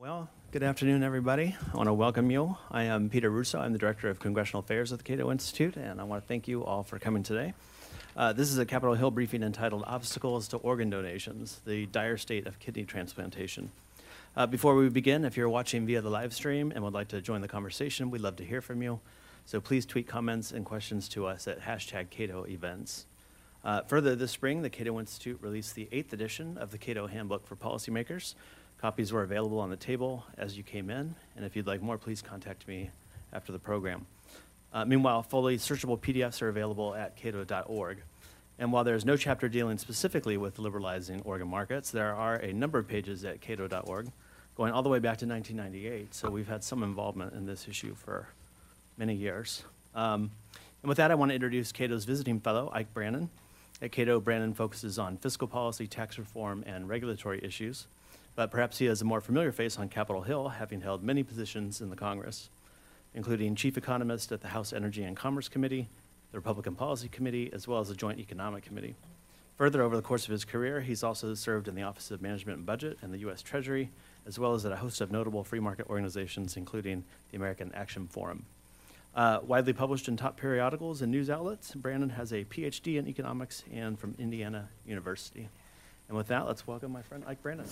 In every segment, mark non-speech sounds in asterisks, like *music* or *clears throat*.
Well, good afternoon, everybody. I want to welcome you. I am Peter Russo. I'm the Director of Congressional Affairs at the Cato Institute, and I want to thank you all for coming today. Uh, this is a Capitol Hill briefing entitled Obstacles to Organ Donations, the Dire State of Kidney Transplantation. Uh, before we begin, if you're watching via the live stream and would like to join the conversation, we'd love to hear from you. So please tweet comments and questions to us at hashtag Cato Events. Uh, further, this spring, the Cato Institute released the eighth edition of the Cato Handbook for Policymakers, Copies were available on the table as you came in, and if you'd like more, please contact me after the program. Uh, meanwhile, fully searchable PDFs are available at cato.org. And while there's no chapter dealing specifically with liberalizing organ markets, there are a number of pages at cato.org going all the way back to 1998. So we've had some involvement in this issue for many years. Um, and with that, I want to introduce Cato's visiting fellow, Ike Brannon. At Cato, Brannon focuses on fiscal policy, tax reform, and regulatory issues but perhaps he has a more familiar face on Capitol Hill, having held many positions in the Congress, including chief economist at the House Energy and Commerce Committee, the Republican Policy Committee, as well as the Joint Economic Committee. Further, over the course of his career, he's also served in the Office of Management and Budget and the U.S. Treasury, as well as at a host of notable free market organizations, including the American Action Forum. Uh, widely published in top periodicals and news outlets, Brannon has a PhD in economics and from Indiana University. And with that, let's welcome my friend Ike Brannon.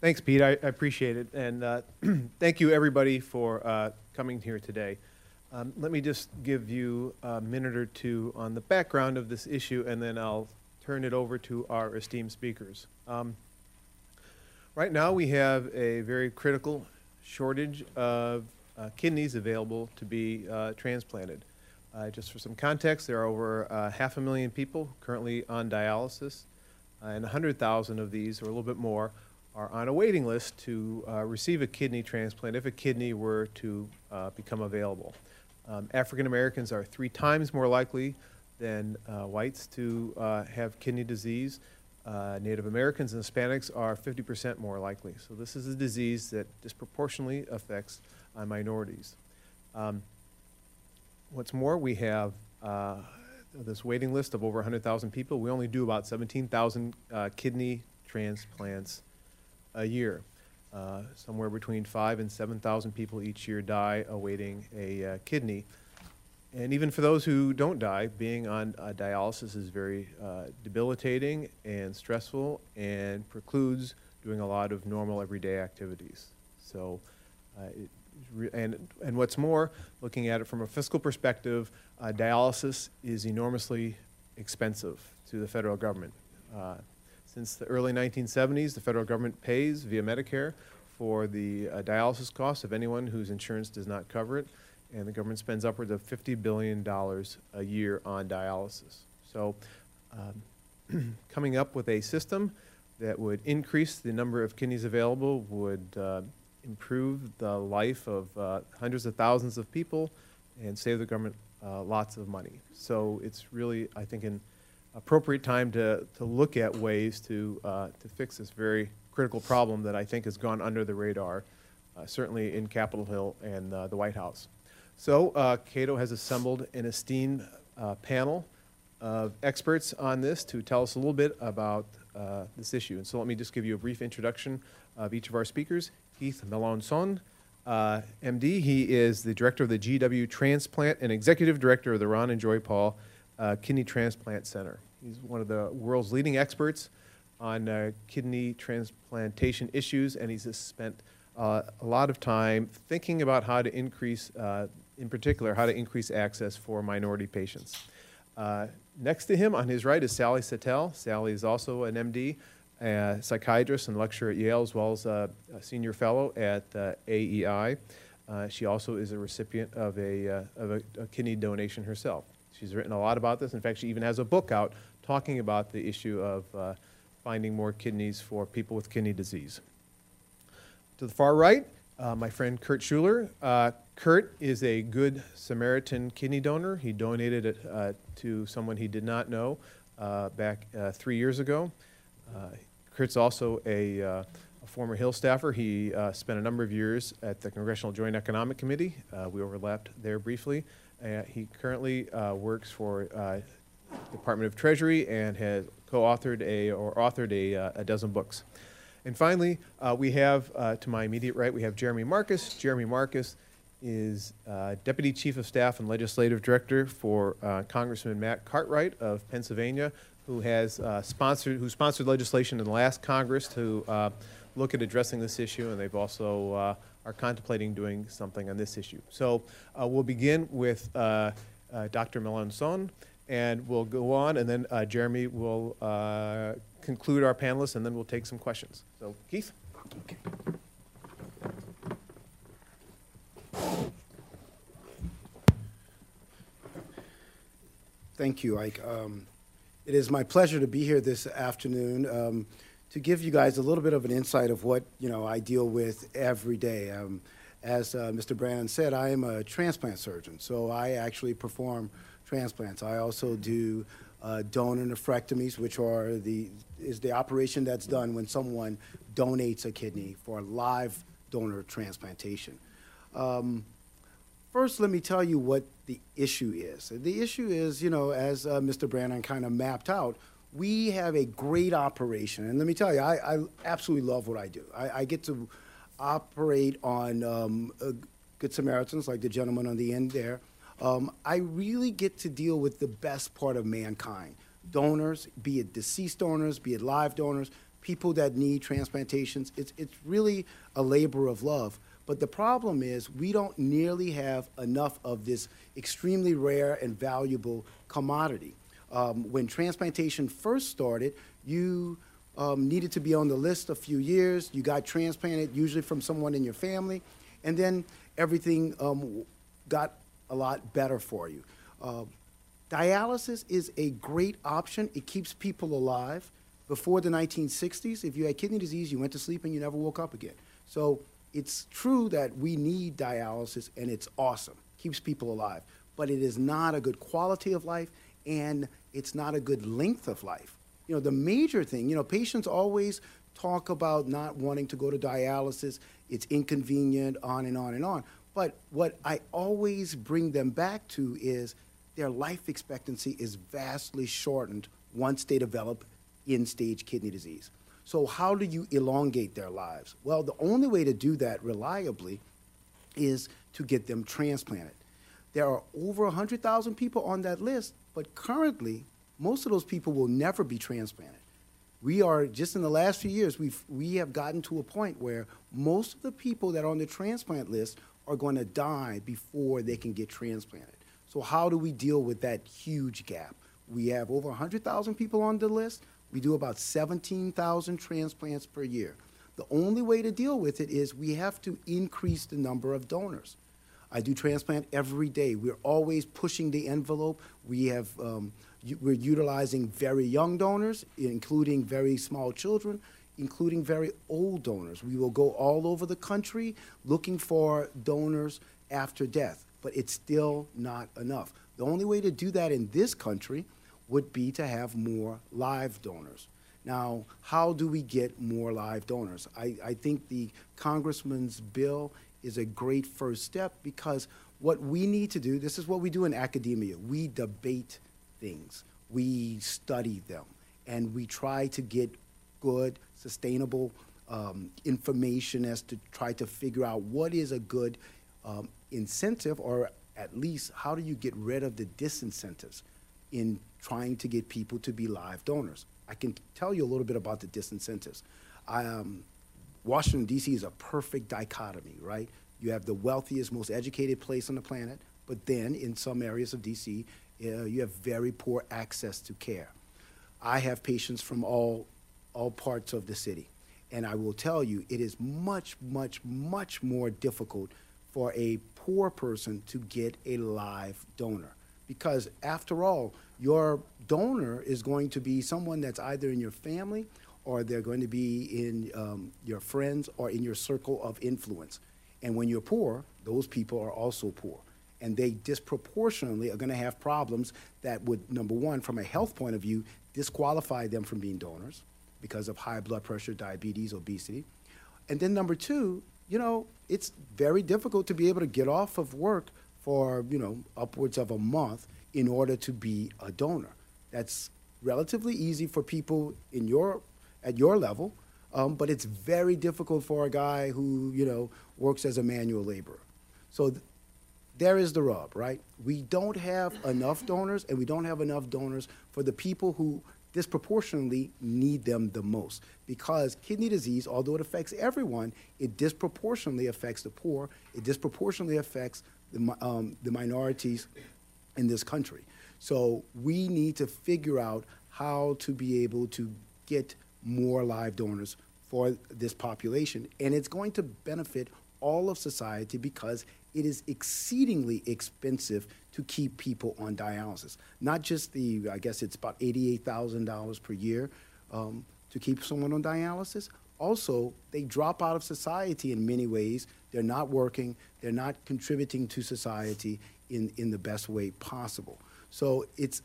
Thanks, Pete. I, I appreciate it. And uh, *clears throat* thank you, everybody, for uh, coming here today. Um, let me just give you a minute or two on the background of this issue, and then I'll turn it over to our esteemed speakers. Um, right now, we have a very critical shortage of uh, kidneys available to be uh, transplanted. Uh, just for some context, there are over uh, half a million people currently on dialysis and 100,000 of these, or a little bit more, are on a waiting list to uh, receive a kidney transplant if a kidney were to uh, become available. Um, African Americans are three times more likely than uh, whites to uh, have kidney disease. Uh, Native Americans and Hispanics are 50% more likely. So this is a disease that disproportionately affects minorities. Um, what's more, we have this waiting list of over 100,000 people, we only do about 17,000 uh, kidney transplants a year. Uh, somewhere between five and 7,000 people each year die awaiting a uh, kidney. And even for those who don't die, being on dialysis is very uh, debilitating and stressful and precludes doing a lot of normal everyday activities. So uh, it and, and what's more, looking at it from a fiscal perspective, uh, dialysis is enormously expensive to the federal government. Uh, since the early 1970s, the federal government pays via Medicare for the uh, dialysis costs of anyone whose insurance does not cover it, and the government spends upwards of $50 billion a year on dialysis. So um, *clears throat* coming up with a system that would increase the number of kidneys available would uh, improve the life of uh, hundreds of thousands of people and save the government uh, lots of money. So it's really, I think, an appropriate time to, to look at ways to, uh, to fix this very critical problem that I think has gone under the radar, uh, certainly in Capitol Hill and uh, the White House. So uh, Cato has assembled an esteemed panel of experts on this to tell us a little bit about this issue. And so let me just give you a brief introduction of each of our speakers. Keith Melancon, uh, MD. He is the director of the GW Transplant and executive director of the Ron and Joy Paul uh, Kidney Transplant Center. He's one of the world's leading experts on uh, kidney transplantation issues, and he's spent uh, a lot of time thinking about how to increase, uh, in particular, how to increase access for minority patients. Uh, next to him on his right is Sally Satel. Sally is also an MD a psychiatrist and lecturer at Yale, as well as a, a senior fellow at uh, AEI. Uh, she also is a recipient of, a, uh, of a, a, kidney donation herself. She's written a lot about this. In fact, she even has a book out talking about the issue of uh, finding more kidneys for people with kidney disease. To the far right, uh, my friend Kurt Schuler. Uh, Kurt is a good Samaritan kidney donor. He donated it to someone he did not know back three years ago. Kurt's also a, uh, a former Hill staffer. He uh, spent a number of years at the Congressional Joint Economic Committee. Uh, we overlapped there briefly. he currently uh, works for uh, Department of Treasury and has co-authored a or authored a, uh, a, dozen books. And finally, uh, we have, uh, to my immediate right, we have Jeremy Marcus. Jeremy Marcus is uh, Deputy Chief of Staff and Legislative Director for uh, Congressman Matt Cartwright of Pennsylvania, who has uh, sponsored, who sponsored legislation in the last Congress to uh, look at addressing this issue, and they've also uh, are contemplating doing something on this issue. So uh, we'll begin with uh, uh, Dr. Melancon, and we'll go on, and then Jeremy will conclude our panelists, and then we'll take some questions. So Keith? Thank you, Ike. Um, It is my pleasure to be here this afternoon um, to give you guys a little bit of an insight of what, you know, I deal with every day. Um, As uh, Mr. Brannon said, I am a transplant surgeon, so I actually perform transplants. I also do uh, donor nephrectomies, which are the, is the operation that's done when someone donates a kidney for a live donor transplantation. Um, First, let me tell you what the issue is. The issue is, you know, as uh, Mr. Brannon kind of mapped out, we have a great operation. And let me tell you, I, I absolutely love what I do. I, I get to operate on um, uh, Good Samaritans, like the gentleman on the end there. Um, I really get to deal with the best part of mankind donors, be it deceased donors, be it live donors, people that need transplantations. It's, it's really a labor of love. But the problem is, we don't nearly have enough of this extremely rare and valuable commodity. Um, when transplantation first started, you um, needed to be on the list a few years. You got transplanted, usually from someone in your family, and then everything um, got a lot better for you. Uh, dialysis is a great option. It keeps people alive. Before the 1960s, if you had kidney disease, you went to sleep and you never woke up again. So it's true that we need dialysis and it's awesome, keeps people alive, but it is not a good quality of life and it's not a good length of life. You know, the major thing, you know, patients always talk about not wanting to go to dialysis, it's inconvenient, on and on and on. But what I always bring them back to is their life expectancy is vastly shortened once they develop end stage kidney disease. So, how do you elongate their lives? Well, the only way to do that reliably is to get them transplanted. There are over 100,000 people on that list, but currently, most of those people will never be transplanted. We are, just in the last few years, we've, we have gotten to a point where most of the people that are on the transplant list are going to die before they can get transplanted. So, how do we deal with that huge gap? We have over 100,000 people on the list. We do about 17,000 transplants per year. The only way to deal with it is we have to increase the number of donors. I do transplant every day. We're always pushing the envelope. We have, um, we're utilizing very young donors, including very small children, including very old donors. We will go all over the country looking for donors after death, but it's still not enough. The only way to do that in this country would be to have more live donors. Now, how do we get more live donors? I, I think the congressman's bill is a great first step because what we need to do, this is what we do in academia, we debate things, we study them, and we try to get good, sustainable um, information as to try to figure out what is a good um, incentive or at least how do you get rid of the disincentives in trying to get people to be live donors. I can tell you a little bit about the disincentives. I, um, Washington, D.C. is a perfect dichotomy, right? You have the wealthiest, most educated place on the planet, but then in some areas of D.C., uh, you have very poor access to care. I have patients from all, all parts of the city, and I will tell you, it is much, much, much more difficult for a poor person to get a live donor. Because after all, your donor is going to be someone that's either in your family or they're going to be in um, your friends or in your circle of influence. And when you're poor, those people are also poor. And they disproportionately are going to have problems that would, number one, from a health point of view, disqualify them from being donors because of high blood pressure, diabetes, obesity. And then number two, you know, it's very difficult to be able to get off of work for, you know, upwards of a month in order to be a donor. That's relatively easy for people in your, at your level. um, but it's very difficult for a guy who, you know, works as a manual laborer. So th- there is the rub, right? We don't have enough donors, and we don't have enough donors for the people who disproportionately need them the most. Because kidney disease, although it affects everyone, it disproportionately affects the poor, it disproportionately affects the, um, the minorities in this country. So we need to figure out how to be able to get more live donors for this population. And it's going to benefit all of society because it is exceedingly expensive to keep people on dialysis. Not just the, I guess it's about $88,000 per year um, to keep someone on dialysis. Also, they drop out of society in many ways. They're not working, they're not contributing to society in, in the best way possible. So it's,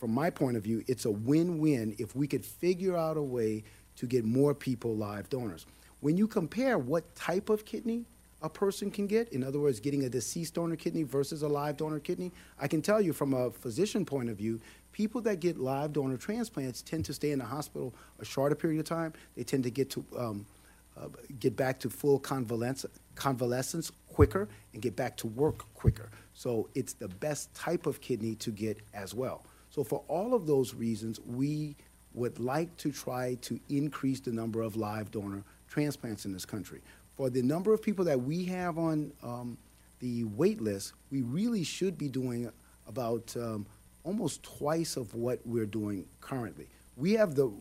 from my point of view, it's a win-win if we could figure out a way to get more people live donors. When you compare what type of kidney a person can get, in other words, getting a deceased donor kidney versus a live donor kidney, I can tell you from a physician point of view, people that get live donor transplants tend to stay in the hospital a shorter period of time. They tend to get to um, uh, get back to full convalescence, convalescence quicker and get back to work quicker. So it's the best type of kidney to get as well. So for all of those reasons, we would like to try to increase the number of live donor transplants in this country. For the number of people that we have on um, the wait list, we really should be doing about um, almost twice of what we're doing currently. We have the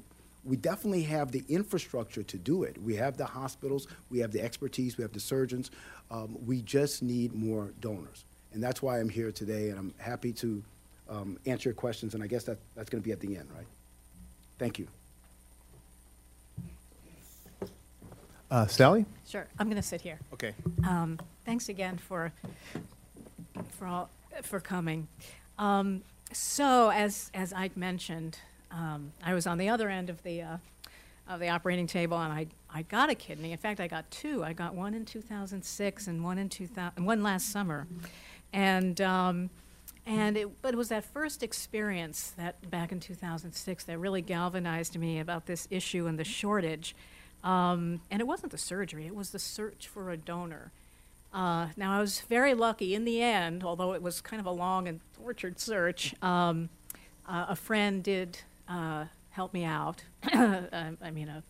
we definitely have the infrastructure to do it. We have the hospitals, we have the expertise, we have the surgeons. Um, we just need more donors. And that's why I'm here today, and I'm happy to um, answer your questions, and I guess that, that's going to be at the end, right? Thank you. Uh, Sally? Sure, I'm going to sit here. Okay. Um, thanks again for for all for coming. Um, so, as as I mentioned, um, I was on the other end of the uh, of the operating table, and I I got a kidney. In fact, I got two. I got one in 2006 and one in 2000, one last summer, and. Um, and it, but it was that first experience that back in 2006 that really galvanized me about this issue and the shortage. Um, and it wasn't the surgery; it was the search for a donor. Uh, now, I was very lucky in the end, although it was kind of a long and tortured search. Um, uh, a friend did uh, help me out. *coughs* I, I mean, a,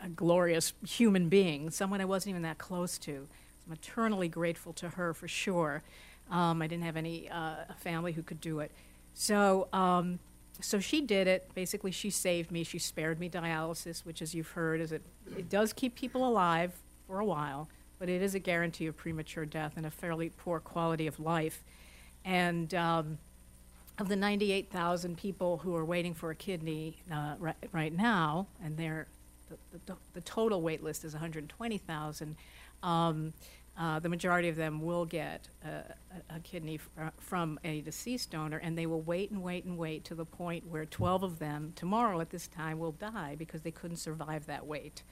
a glorious human being, someone I wasn't even that close to. I'm eternally grateful to her for sure. Um, I didn't have any uh, family who could do it. So, um, so she did it. Basically, she saved me. She spared me dialysis, which, as you've heard, is it, it does keep people alive for a while, but it is a guarantee of premature death and a fairly poor quality of life. And um, of the 98,000 people who are waiting for a kidney uh, right, right now, and they're, the, the, the total wait list is 120,000, um, uh, the majority of them will get a, a, kidney f- uh, from a deceased donor, and they will wait and wait and wait to the point where 12 of them tomorrow at this time will die because they couldn't survive that wait.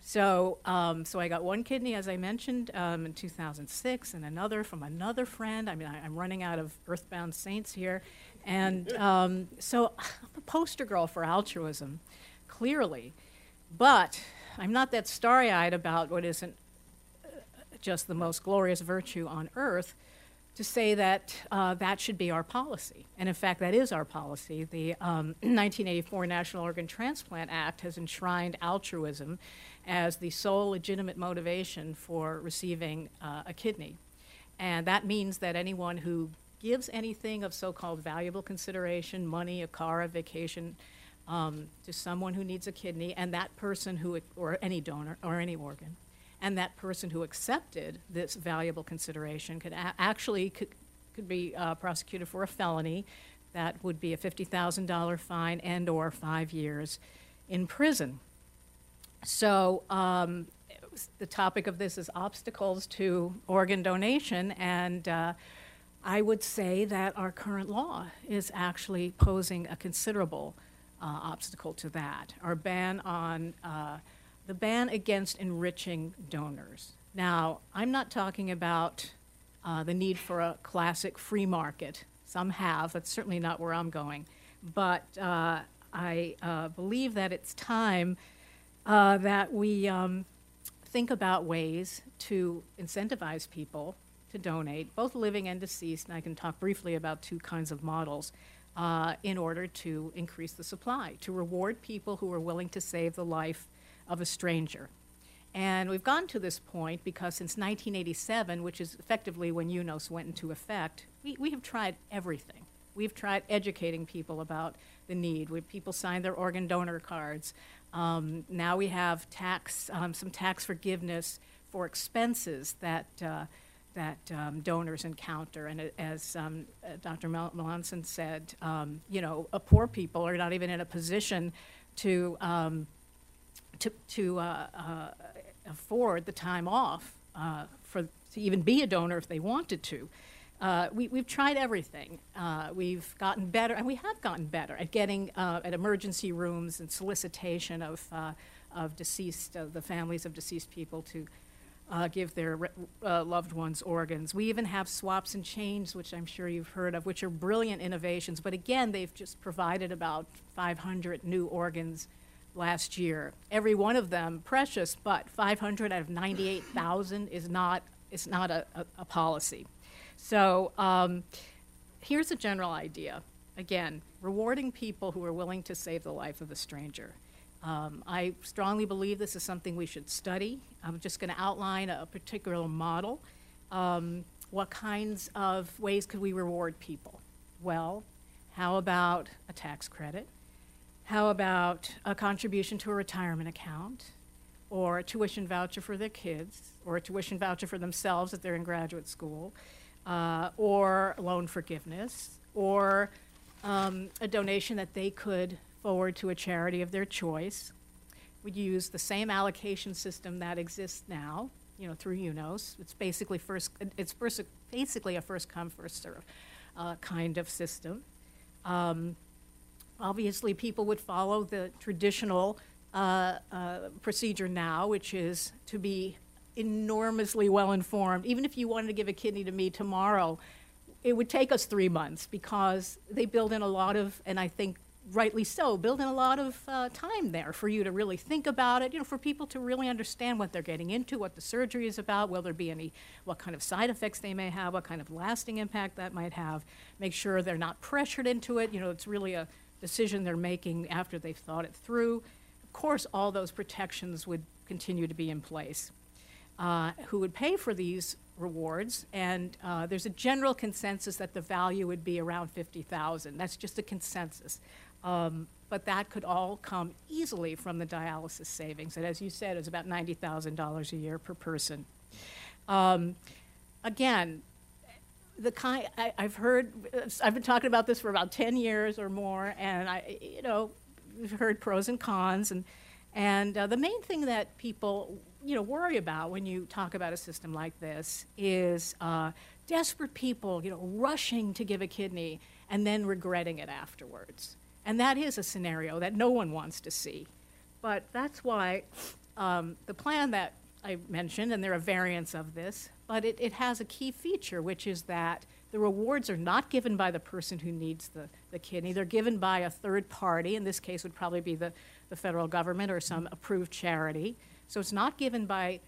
So, um, so I got one kidney, as I mentioned, um, in 2006, and another from another friend. I mean, I, I'm running out of earthbound saints here, and *laughs* um, so I'm a poster girl for altruism, clearly, but I'm not that starry-eyed about what isn't just the most glorious virtue on earth to say that uh, that should be our policy. And in fact, that is our policy. The um, *clears throat* 1984 National Organ Transplant Act has enshrined altruism as the sole legitimate motivation for receiving uh, a kidney. And that means that anyone who gives anything of so called valuable consideration, money, a car, a vacation, um, to someone who needs a kidney, and that person who, or any donor, or any organ, and that person who accepted this valuable consideration could a- actually could, could be uh, prosecuted for a felony. That would be a $50,000 fine and or five years in prison. So um, the topic of this is obstacles to organ donation, and uh, I would say that our current law is actually posing a considerable uh, obstacle to that. Our ban on uh, the ban against enriching donors. Now, I'm not talking about uh, the need for a classic free market. Some have, that's certainly not where I'm going. But uh, I uh, believe that it's time uh, that we um, think about ways to incentivize people to donate, both living and deceased. And I can talk briefly about two kinds of models uh, in order to increase the supply, to reward people who are willing to save the life of a stranger. And we've gotten to this point because since 1987, which is effectively when UNOS went into effect, we, we have tried everything. We've tried educating people about the need. We've, people signed their organ donor cards. Um, now we have tax, um, some tax forgiveness for expenses that, uh, that um, donors encounter. And as um, uh, Dr. Mel- Melancon said, um, you know, poor people are not even in a position to, um, to, to uh, uh, afford the time off uh, for, to even be a donor if they wanted to. Uh, we, have tried everything. Uh, we've gotten better, and we have gotten better at getting at emergency rooms and solicitation of, of deceased, the families of deceased people to uh, give their uh, loved ones organs. We even have swaps and chains, which I'm sure you've heard of, which are brilliant innovations. But again, they've just provided about 500 new organs last year. Every one of them precious, but 500 out of 98,000 is not, is not a, a, a policy. So um, here's a general idea. Again, rewarding people who are willing to save the life of a stranger. Um, I strongly believe this is something we should study. I'm just going to outline a, particular model. Um, what kinds of ways could we reward people? Well, how about a tax credit? How about a contribution to a retirement account? Or a tuition voucher for their kids? Or a tuition voucher for themselves if they're in graduate school? uh, or loan forgiveness, or um, a donation that they could forward to a charity of their choice. We'd use the same allocation system that exists now, you know, through UNOS. It's basically first, it's basically a first come, first serve uh, kind of system. Um, obviously, people would follow the traditional uh, uh, procedure now, which is to be enormously well informed. Even if you wanted to give a kidney to me tomorrow, it would take us three months because they build in a lot of, and I think rightly so, build in a lot of uh, time there for you to really think about it, you know, for people to really understand what they're getting into, what the surgery is about, will there be any, what kind of side effects they may have, what kind of lasting impact that might have, make sure they're not pressured into it, you know, it's really a decision they're making after they've thought it through. Of course, all those protections would continue to be in place uh, who would pay for these rewards, and uh, there's a general consensus that the value would be around 50,000. That's just a consensus. Um, but that could all come easily from the dialysis savings. And as you said, it's about $90,000 a year per person. Um, again, the kind I, have heard, I've been talking about this for about 10 years or more, and I, you know, we've heard pros and cons, and and uh, the main thing that people you know, worry about when you talk about a system like this is uh, desperate people, you know, rushing to give a kidney and then regretting it afterwards. And that is a scenario that no one wants to see. But that's why um, the plan that I mentioned, and there are variants of this, but it, it has a key feature, which is that the rewards are not given by the person who needs the, the kidney. They're given by a third party. In this case, would probably be the, the federal government or some approved charity. So it's not given by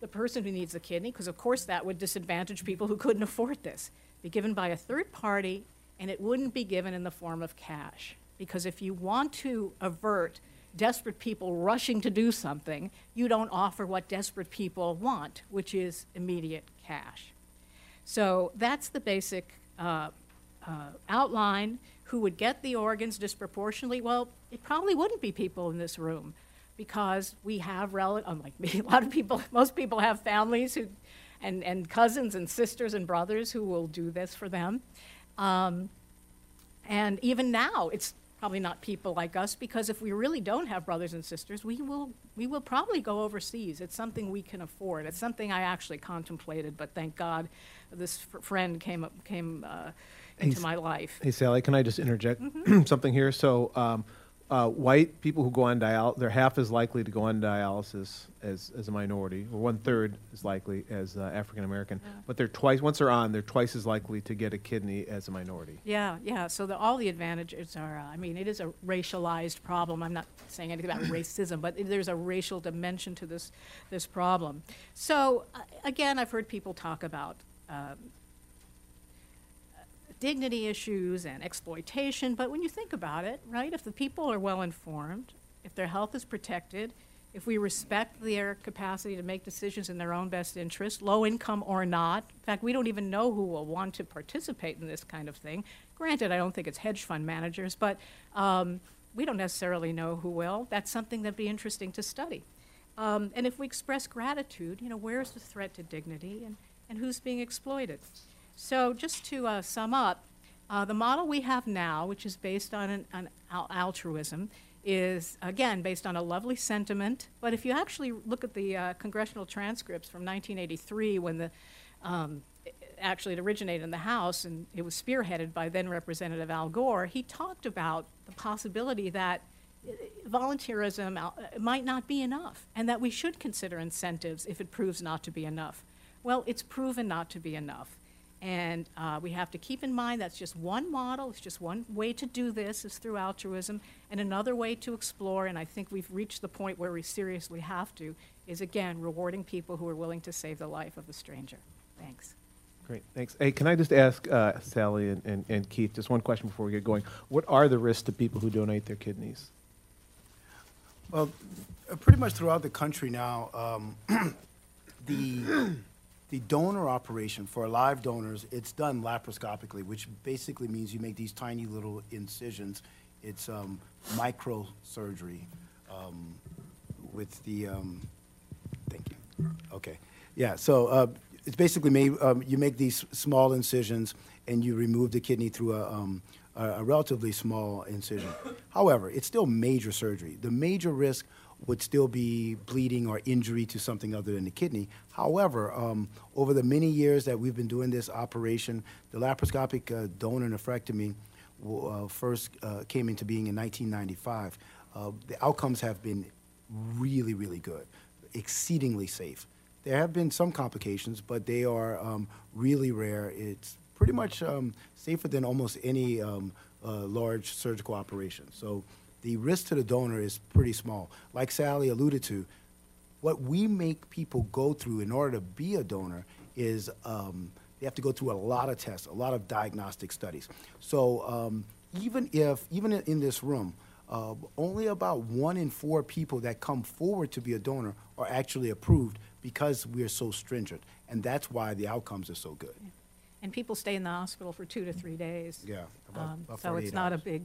the person who needs the kidney, because of course that would disadvantage people who couldn't afford this. Be given by a third party, and it wouldn't be given in the form of cash. Because if you want to avert desperate people rushing to do something, you don't offer what desperate people want, which is immediate cash. So that's the basic uh, uh, outline. Who would get the organs disproportionately? Well, it probably wouldn't be people in this room because we have relatives, unlike me, *laughs* a lot of people, most people have families who, and, and cousins and sisters and brothers who will do this for them. Um, and even now, it's probably not people like us because if we really don't have brothers and sisters, we will, we will probably go overseas. It's something we can afford. It's something I actually contemplated, but thank God this f- friend came, up, came uh, into Hey, my life. Hey, Sally, can I just interject mm-hmm. *clears throat* something here? So, um, uh, white people who go on dial, they're half as likely to go on dialysis as, as a minority, or one third as likely as uh, African American. Yeah. But they're twice, once they're on, they're twice as likely to get a kidney as a minority. Yeah, yeah. So the, all the advantages are, uh, I mean, it is a racialized problem. I'm not saying anything about *coughs* racism, but there's a racial dimension to this, this problem. So uh, again, I've heard people talk about um, dignity issues and exploitation, but when you think about it, right, if the people are well informed, if their health is protected, if we respect their capacity to make decisions in their own best interest, low income or not, in fact, we don't even know who will want to participate in this kind of thing. Granted, I don't think it's hedge fund managers, but um, we don't necessarily know who will. That's something that'd be interesting to study. Um, and if we express gratitude, you know, where's the threat to dignity and, and who's being exploited? So, just to uh, sum up, uh, the model we have now, which is based on an, an al- altruism, is again based on a lovely sentiment. But if you actually look at the uh, congressional transcripts from 1983, when the um, actually it originated in the House and it was spearheaded by then Representative Al Gore, he talked about the possibility that uh, volunteerism uh, might not be enough and that we should consider incentives if it proves not to be enough. Well, it's proven not to be enough. And uh, we have to keep in mind that's just one model, it's just one way to do this is through altruism. And another way to explore, and I think we've reached the point where we seriously have to, is again rewarding people who are willing to save the life of a stranger. Thanks. Great, thanks. Hey, can I just ask uh, Sally and, and, and Keith just one question before we get going? What are the risks to people who donate their kidneys? Well, uh, pretty much throughout the country now, um, *clears throat* the, the donor operation for live donors, it's done laparoscopically, which basically means you make these tiny little incisions. It's um, microsurgery um, with the, um, thank you. Okay. Yeah, so uh, it's basically made, um, you make these small incisions and you remove the kidney through a, um, a, a relatively small incision. However, it's still major surgery. The major risk would still be bleeding or injury to something other than the kidney. However, um, over the many years that we've been doing this operation, the laparoscopic uh, donor nephrectomy uh, first uh, came into being in 1995. Uh, the outcomes have been really, really good, exceedingly safe. There have been some complications, but they are um, really rare. It's pretty much um, safer than almost any um, uh, large surgical operation. So the risk to the donor is pretty small. Like Sally alluded to, what we make people go through in order to be a donor is um, they have to go through a lot of tests, a lot of diagnostic studies. So um, even if, even in- this room, uh, only about one in four people that come forward to be a donor are actually approved because we're so stringent. And that's why the outcomes are so good. And people stay in the hospital for two to three days. Yeah, about- Um, about So it's not a big,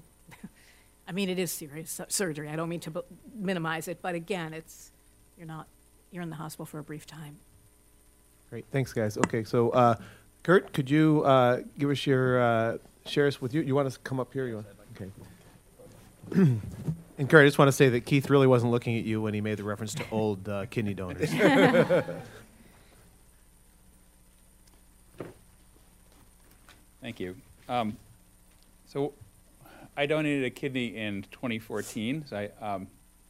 I mean, it is serious su- surgery. I don't mean to bu- minimize it, but again, it's, you're not, you're in the hospital for a brief time. Great, thanks, guys. Okay, so uh, Kurt, could you uh, give us your, uh, share us with you? You want us to come up here? You want? Okay. *clears throat* And Kurt, I just want to say that Keith really wasn't looking at you when he made the reference to old uh, kidney donors. *laughs* Thank you. Um, so, I donated a kidney in 2014. So I, um,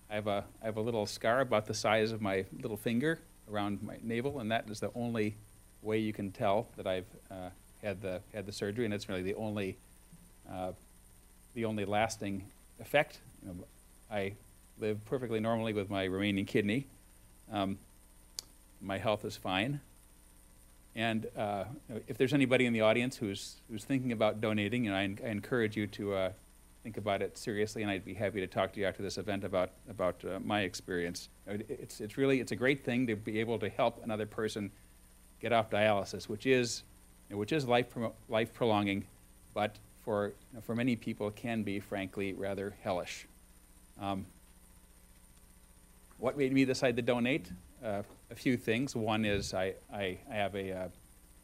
I have a I have a little scar about the size of my little finger around my navel, and that is the only way you can tell that I've uh, had the had the surgery, and it's really the only uh, the only lasting effect. You know, I live perfectly normally with my remaining kidney. Um, my health is fine. And uh, if there's anybody in the audience who's, who's thinking about donating, you know, I, I encourage you to uh, think about it seriously, and I'd be happy to talk to you after this event about, about uh, my experience. It's, it's really, it's a great thing to be able to help another person get off dialysis, which is, you know, which is life, promo- life prolonging, but for, you know, for many people can be, frankly, rather hellish. Um, what made me decide to donate? Uh, a few things. One is I, I, I have a uh,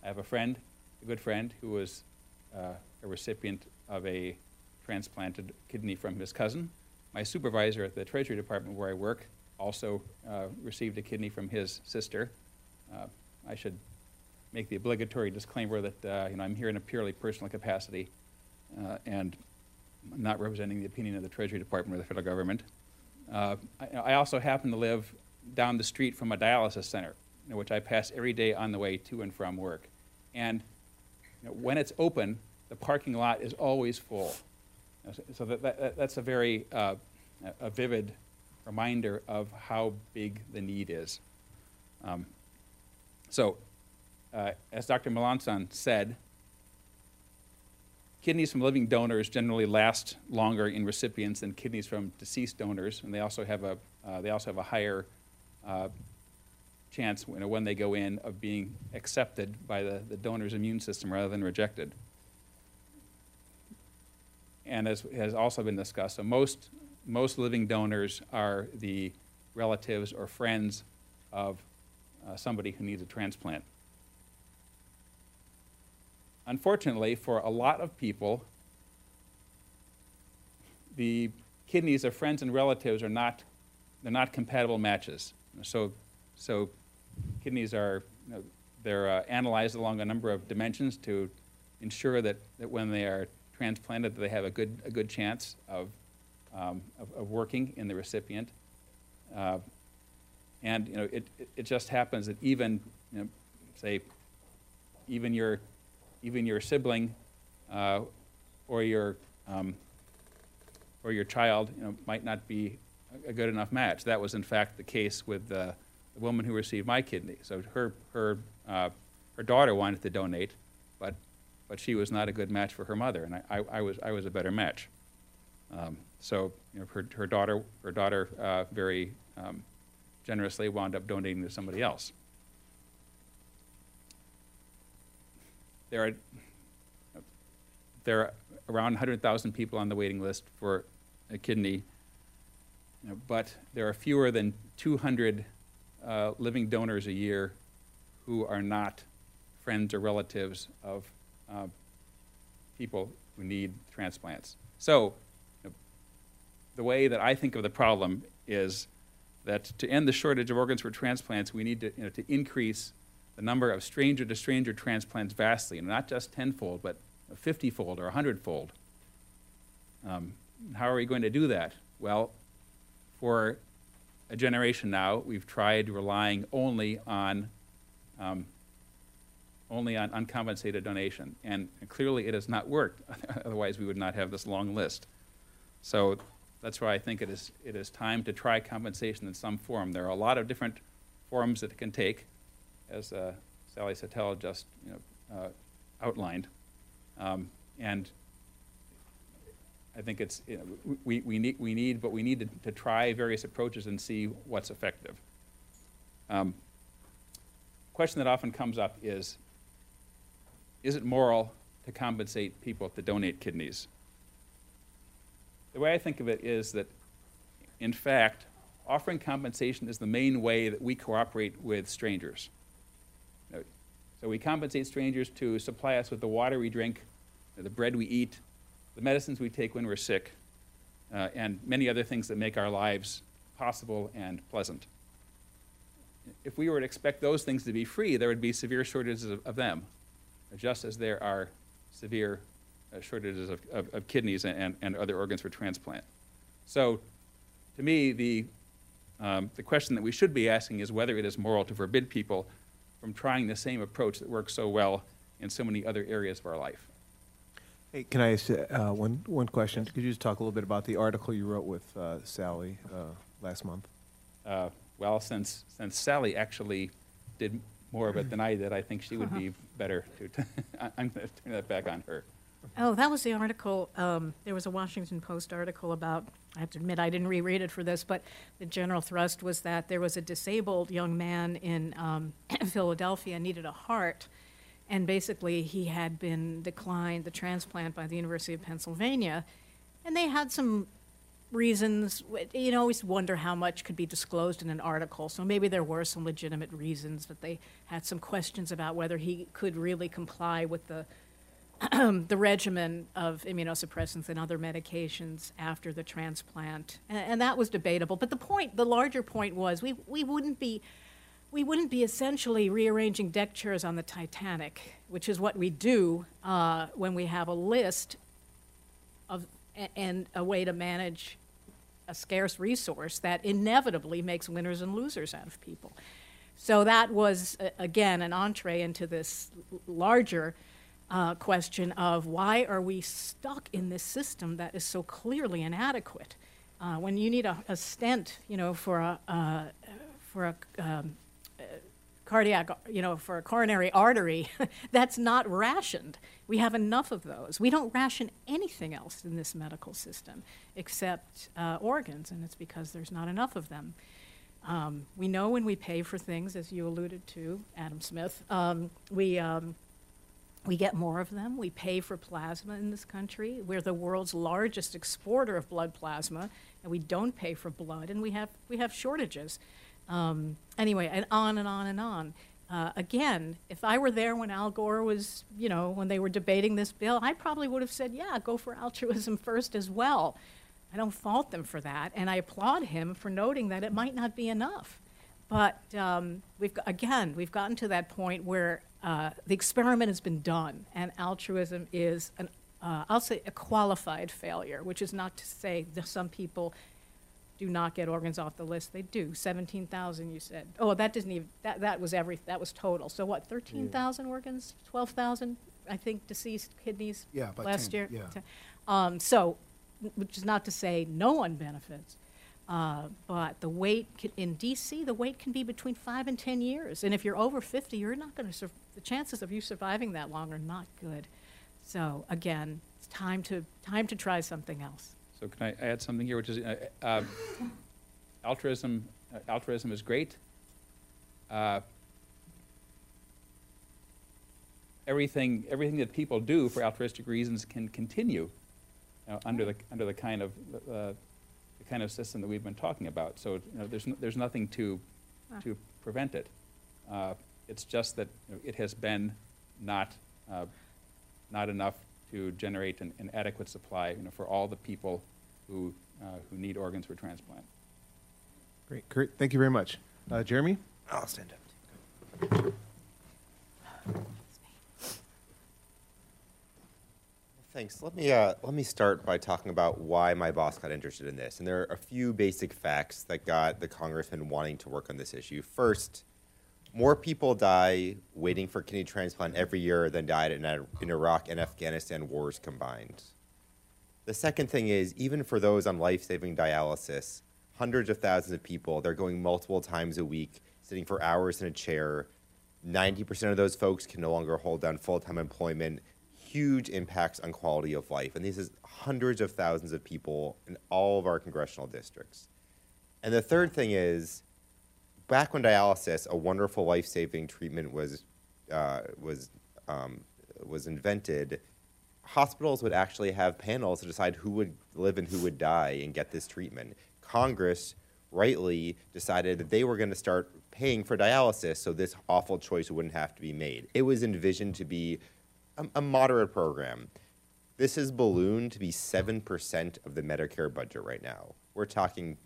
I have a friend, a good friend, who was uh, a recipient of a transplanted kidney from his cousin. My supervisor at the Treasury Department where I work also uh, received a kidney from his sister. Uh, I should make the obligatory disclaimer that uh, you know I'm here in a purely personal capacity, uh, and not representing the opinion of the Treasury Department or the federal government. Uh, I, I also happen to live down the street from a dialysis center, you know, which I pass every day on the way to and from work. And you know, when it's open, the parking lot is always full. So that, that, that's a very uh, a vivid reminder of how big the need is. Um, so, uh, as Dr. Melancon said, kidneys from living donors generally last longer in recipients than kidneys from deceased donors, and they also have a uh, they also have a higher uh, chance know, when they go in of being accepted by the, the donor's immune system rather than rejected. And as has also been discussed, so most most living donors are the relatives or friends of uh, somebody who needs a transplant. Unfortunately, for a lot of people, the kidneys of friends and relatives are not, they're not compatible matches. So, so kidneys are, you know, they're uh, analyzed along a number of dimensions to ensure that, that when they are transplanted, that they have a good, a good chance of, um, of, of working in the recipient. Uh, and you know, it, it, just happens that even, you know, say, even your, even your sibling uh, or your, um, or your child, you know, might not be a- good enough match. That was in fact the case with uh, the woman who received my kidney. So her, her, uh, her daughter wanted to donate, but, but she was not a good match for her mother, and I, I, I was, I was a better match. Um, so you know, her, her daughter, her daughter uh, very um, generously wound up donating to somebody else. There are, there are around 100,000 people on the waiting list for a kidney, but there are fewer than 200 uh, living donors a year who are not friends or relatives of uh, people who need transplants. So, you know, the way that I think of the problem is that to end the shortage of organs for transplants, we need to, you know, to increase the number of stranger to stranger transplants vastly, and not just tenfold, but 50-fold or 100-fold. Um, how are we going to do that? Well, for a generation now, we've tried relying only on um, only on uncompensated donation, and clearly it has not worked. *laughs* Otherwise, we would not have this long list. So that's why I think it is it is time to try compensation in some form. There are a lot of different forms that it can take, as uh, Sally Satel just you know, uh, outlined, um, and I think it's, you know, we, we need, we need, but we need to, to try various approaches and see what's effective. Um, question that often comes up is, is it moral to compensate people to donate kidneys? The way I think of it is that, in fact, offering compensation is the main way that we cooperate with strangers. So we compensate strangers to supply us with the water we drink, the bread we eat, the medicines we take when we're sick, uh, and many other things that make our lives possible and pleasant. If we were to expect those things to be free, there would be severe shortages of, of them, just as there are severe uh, shortages of, of, of kidneys and, and other organs for transplant. So, to me, the, um, the question that we should be asking is whether it is moral to forbid people from trying the same approach that works so well in so many other areas of our life. Hey, can I ask uh, one, one question? Could you just talk a little bit about the article you wrote with uh, Sally uh, last month? Uh, well, since, since Sally actually did more of it than I did, I think she would be better to, *laughs* I- I'm going to turn that back on her. Oh, that was the article. Um, there was a Washington Post article about. I have to admit, I didn't reread it for this, but the general thrust was that there was a disabled young man in um, *clears throat* Philadelphia needed a heart, and basically he had been declined the transplant by the University of Pennsylvania, and they had some reasons. You know, always wonder how much could be disclosed in an article. So maybe there were some legitimate reasons, that they had some questions about whether he could really comply with the *clears throat* the regimen of immunosuppressants and other medications after the transplant, and, and that was debatable. But the point, the larger point was, we we wouldn't be. We wouldn't be essentially rearranging deck chairs on the Titanic, which is what we do uh, when we have a list of and a way to manage a scarce resource that inevitably makes winners and losers out of people. So that was, again, an entree into this larger uh, question of why are we stuck in this system that is so clearly inadequate? Uh, when you need a, a stent, you know, for a, uh, for a um, cardiac, you know, for a coronary artery, *laughs* that's not rationed. We have enough of those. We don't ration anything else in this medical system except uh, organs, and it's because there's not enough of them. Um, we know when we pay for things, as you alluded to, Adam Smith, um, we, um, we get more of them. We pay for plasma in this country. We're the world's largest exporter of blood plasma, and we don't pay for blood, and we have, we have shortages. Um, anyway, and on and on and on. Uh, again, if I were there when Al Gore was, you know, when they were debating this bill, I probably would have said, yeah, go for altruism *laughs* first as well. I don't fault them for that, and I applaud him for noting that it might not be enough. But um, we've again, we've gotten to that point where uh, the experiment has been done, and altruism is an, uh, I'll say, a qualified failure, which is not to say that some people do not get organs off the list. They do. Seventeen thousand, you said. Oh, that didn't even. That that was every. That was total. So what? Thirteen thousand organs? Twelve thousand? I think deceased kidneys. Yeah, about last 10, year. yeah. Ten. Um, so, which is not to say no one benefits. Uh, but the wait can, in DC, the wait can be between five and ten years, and if you're over fifty, you're not going to. Sur- the chances of you surviving that long are not good. So again, it's time to time to try something else. So can I add something here, which is uh, uh, altruism? Uh, altruism is great. Uh, everything, everything that people do for altruistic reasons can continue you know, under the under the kind of uh, the kind of system that we've been talking about. So you know, there's n- there's nothing to Ah. to prevent it. Uh, it's just that you know, it has been not uh, not enough to generate an, an adequate supply you know, for all the people who uh, who need organs for transplant. Great, Kurt, thank you very much. Uh, Jeremy? I'll stand up. Thanks. Let me uh, let me start by talking about why my boss got interested in this, and there are a few basic facts that got the congressman wanting to work on this issue. First, more people die waiting for kidney transplant every year than died in, in Iraq and Afghanistan wars combined. The second thing is, even for those on life-saving dialysis, hundreds of thousands of people, they're going multiple times a week, sitting for hours in a chair. 90% of those folks can no longer hold down full-time employment. Huge impacts on quality of life. And this is hundreds of thousands of people in all of our congressional districts. And the third thing is, back when dialysis, a wonderful life-saving treatment was uh, was um, was invented, hospitals would actually have panels to decide who would live and who would die and get this treatment. Congress rightly decided that they were going to start paying for dialysis so this awful choice wouldn't have to be made. It was envisioned to be a, a moderate program. This is ballooned to be 7% of the Medicare budget right now. We're talking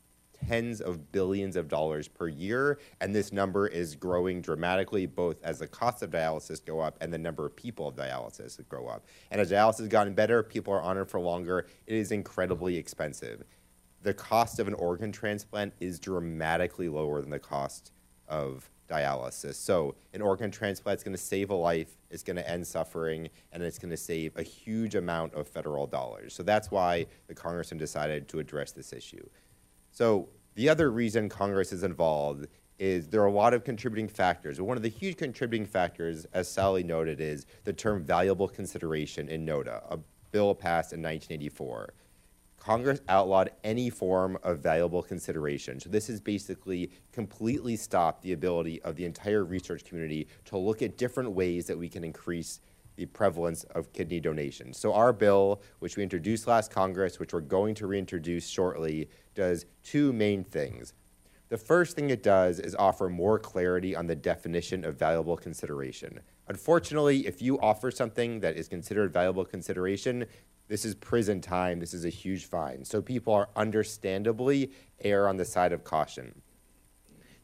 tens of billions of dollars per year, and this number is growing dramatically, both as the cost of dialysis go up and the number of people of dialysis grow up. And as dialysis has gotten better, people are on it for longer. It is incredibly expensive. The cost of an organ transplant is dramatically lower than the cost of dialysis. So an organ transplant is going to save a life, it's going to end suffering, and it's going to save a huge amount of federal dollars. So that's why the congressman decided to address this issue. So the other reason Congress is involved is there are a lot of contributing factors. One of the huge contributing factors, as Sally noted, is the term valuable consideration in NOTA, a bill passed in 1984. Congress outlawed any form of valuable consideration. So this has basically completely stopped the ability of the entire research community to look at different ways that we can increase the prevalence of kidney donation. So our bill, which we introduced last Congress, which we're going to reintroduce shortly, does two main things. The first thing it does is offer more clarity on the definition of valuable consideration. Unfortunately, if you offer something that is considered valuable consideration, this is prison time, this is a huge fine. So people are understandably err on the side of caution.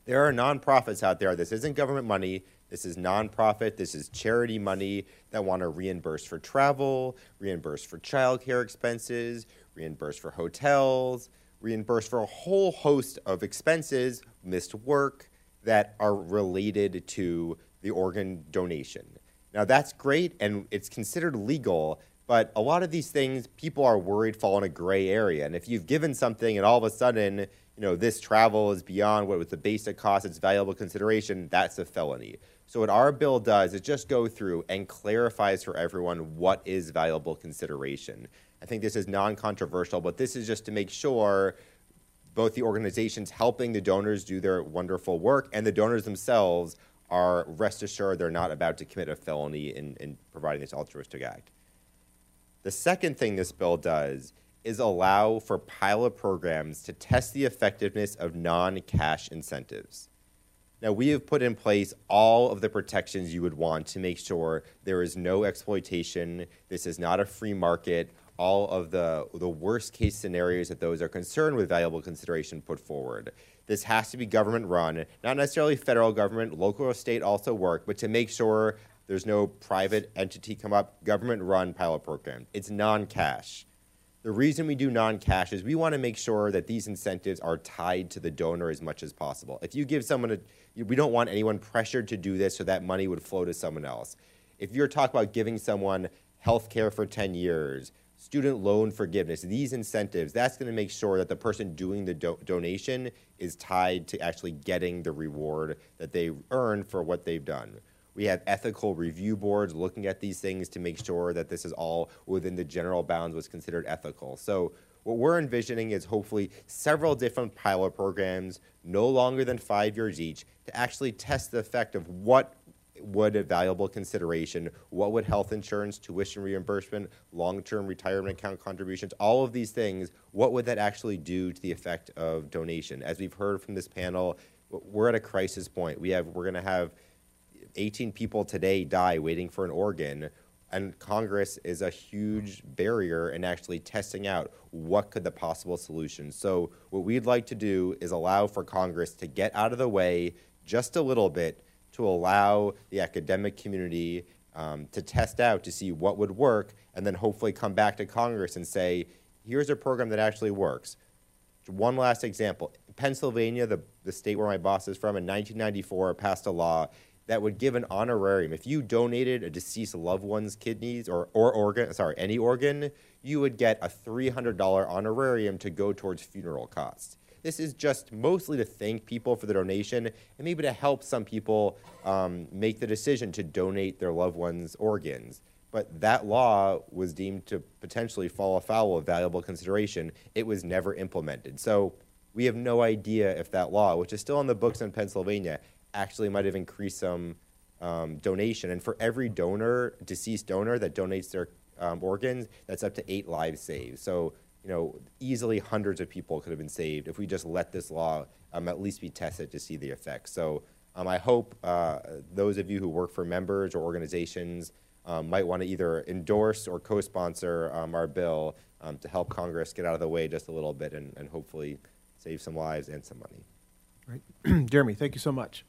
There are nonprofits out there, this isn't government money, this is nonprofit, this is charity money that want to reimburse for travel, reimburse for childcare expenses, reimburse for hotels, reimburse for a whole host of expenses, missed work that are related to the organ donation. Now, that's great and it's considered legal, but a lot of these things people are worried fall in a gray area. And if you've given something and all of a sudden, you know, this travel is beyond what was the basic cost, it's valuable consideration, that's a felony. So what our bill does is just go through and clarifies for everyone what is valuable consideration. I think this is non-controversial, but this is just to make sure both the organizations helping the donors do their wonderful work and the donors themselves are rest assured they're not about to commit a felony in, in providing this altruistic act. The second thing this bill does is allow for pilot programs to test the effectiveness of non cash incentives. Now, we have put in place all of the protections you would want to make sure there is no exploitation. This is not a free market. All of the, the worst case scenarios that those are concerned with valuable consideration put forward. This has to be government run, not necessarily federal government, local or state also work, but to make sure there's no private entity come up, government run pilot program. It's non cash. The reason we do non cash is we want to make sure that these incentives are tied to the donor as much as possible. If you give someone a we don't want anyone pressured to do this so that money would flow to someone else. If you're talking about giving someone health care for 10 years, student loan forgiveness, these incentives, that's going to make sure that the person doing the do- donation is tied to actually getting the reward that they earn for what they've done. We have ethical review boards looking at these things to make sure that this is all within the general bounds what's considered ethical. So what we're envisioning is hopefully several different pilot programs, no longer than five years each, to actually test the effect of what would a valuable consideration, what would health insurance, tuition reimbursement, long-term retirement account contributions, all of these things, what would that actually do to the effect of donation? As we've heard from this panel, we're at a crisis point. We have we're going to have 18 people today die waiting for an organ and Congress is a huge barrier in actually testing out what could the possible solution So what we'd like to do is allow for Congress to get out of the way just a little bit to allow the academic community um, to test out to see what would work, and then hopefully come back to Congress and say, here's a program that actually works. One last example Pennsylvania, the, the state where my boss is from, in 1994 passed a law that would give an honorarium. If you donated a deceased loved one's kidneys or, or organ, sorry, any organ, you would get a $300 honorarium to go towards funeral costs. This is just mostly to thank people for the donation and maybe to help some people um, make the decision to donate their loved one's organs. But that law was deemed to potentially fall afoul of valuable consideration. It was never implemented. So we have no idea if that law, which is still on the books in Pennsylvania, actually might have increased some um, donation. And for every donor, deceased donor that donates their um, organs, that's up to eight lives saved. So, you know, easily hundreds of people could have been saved if we just let this law um, at least be tested to see the effects. So, um, I hope uh, those of you who work for members or organizations um, might want to either endorse or co sponsor um, our bill to help Congress get out of the way just a little bit and, and hopefully save some lives and some money. Right. *clears throat* Jeremy, thank you so much.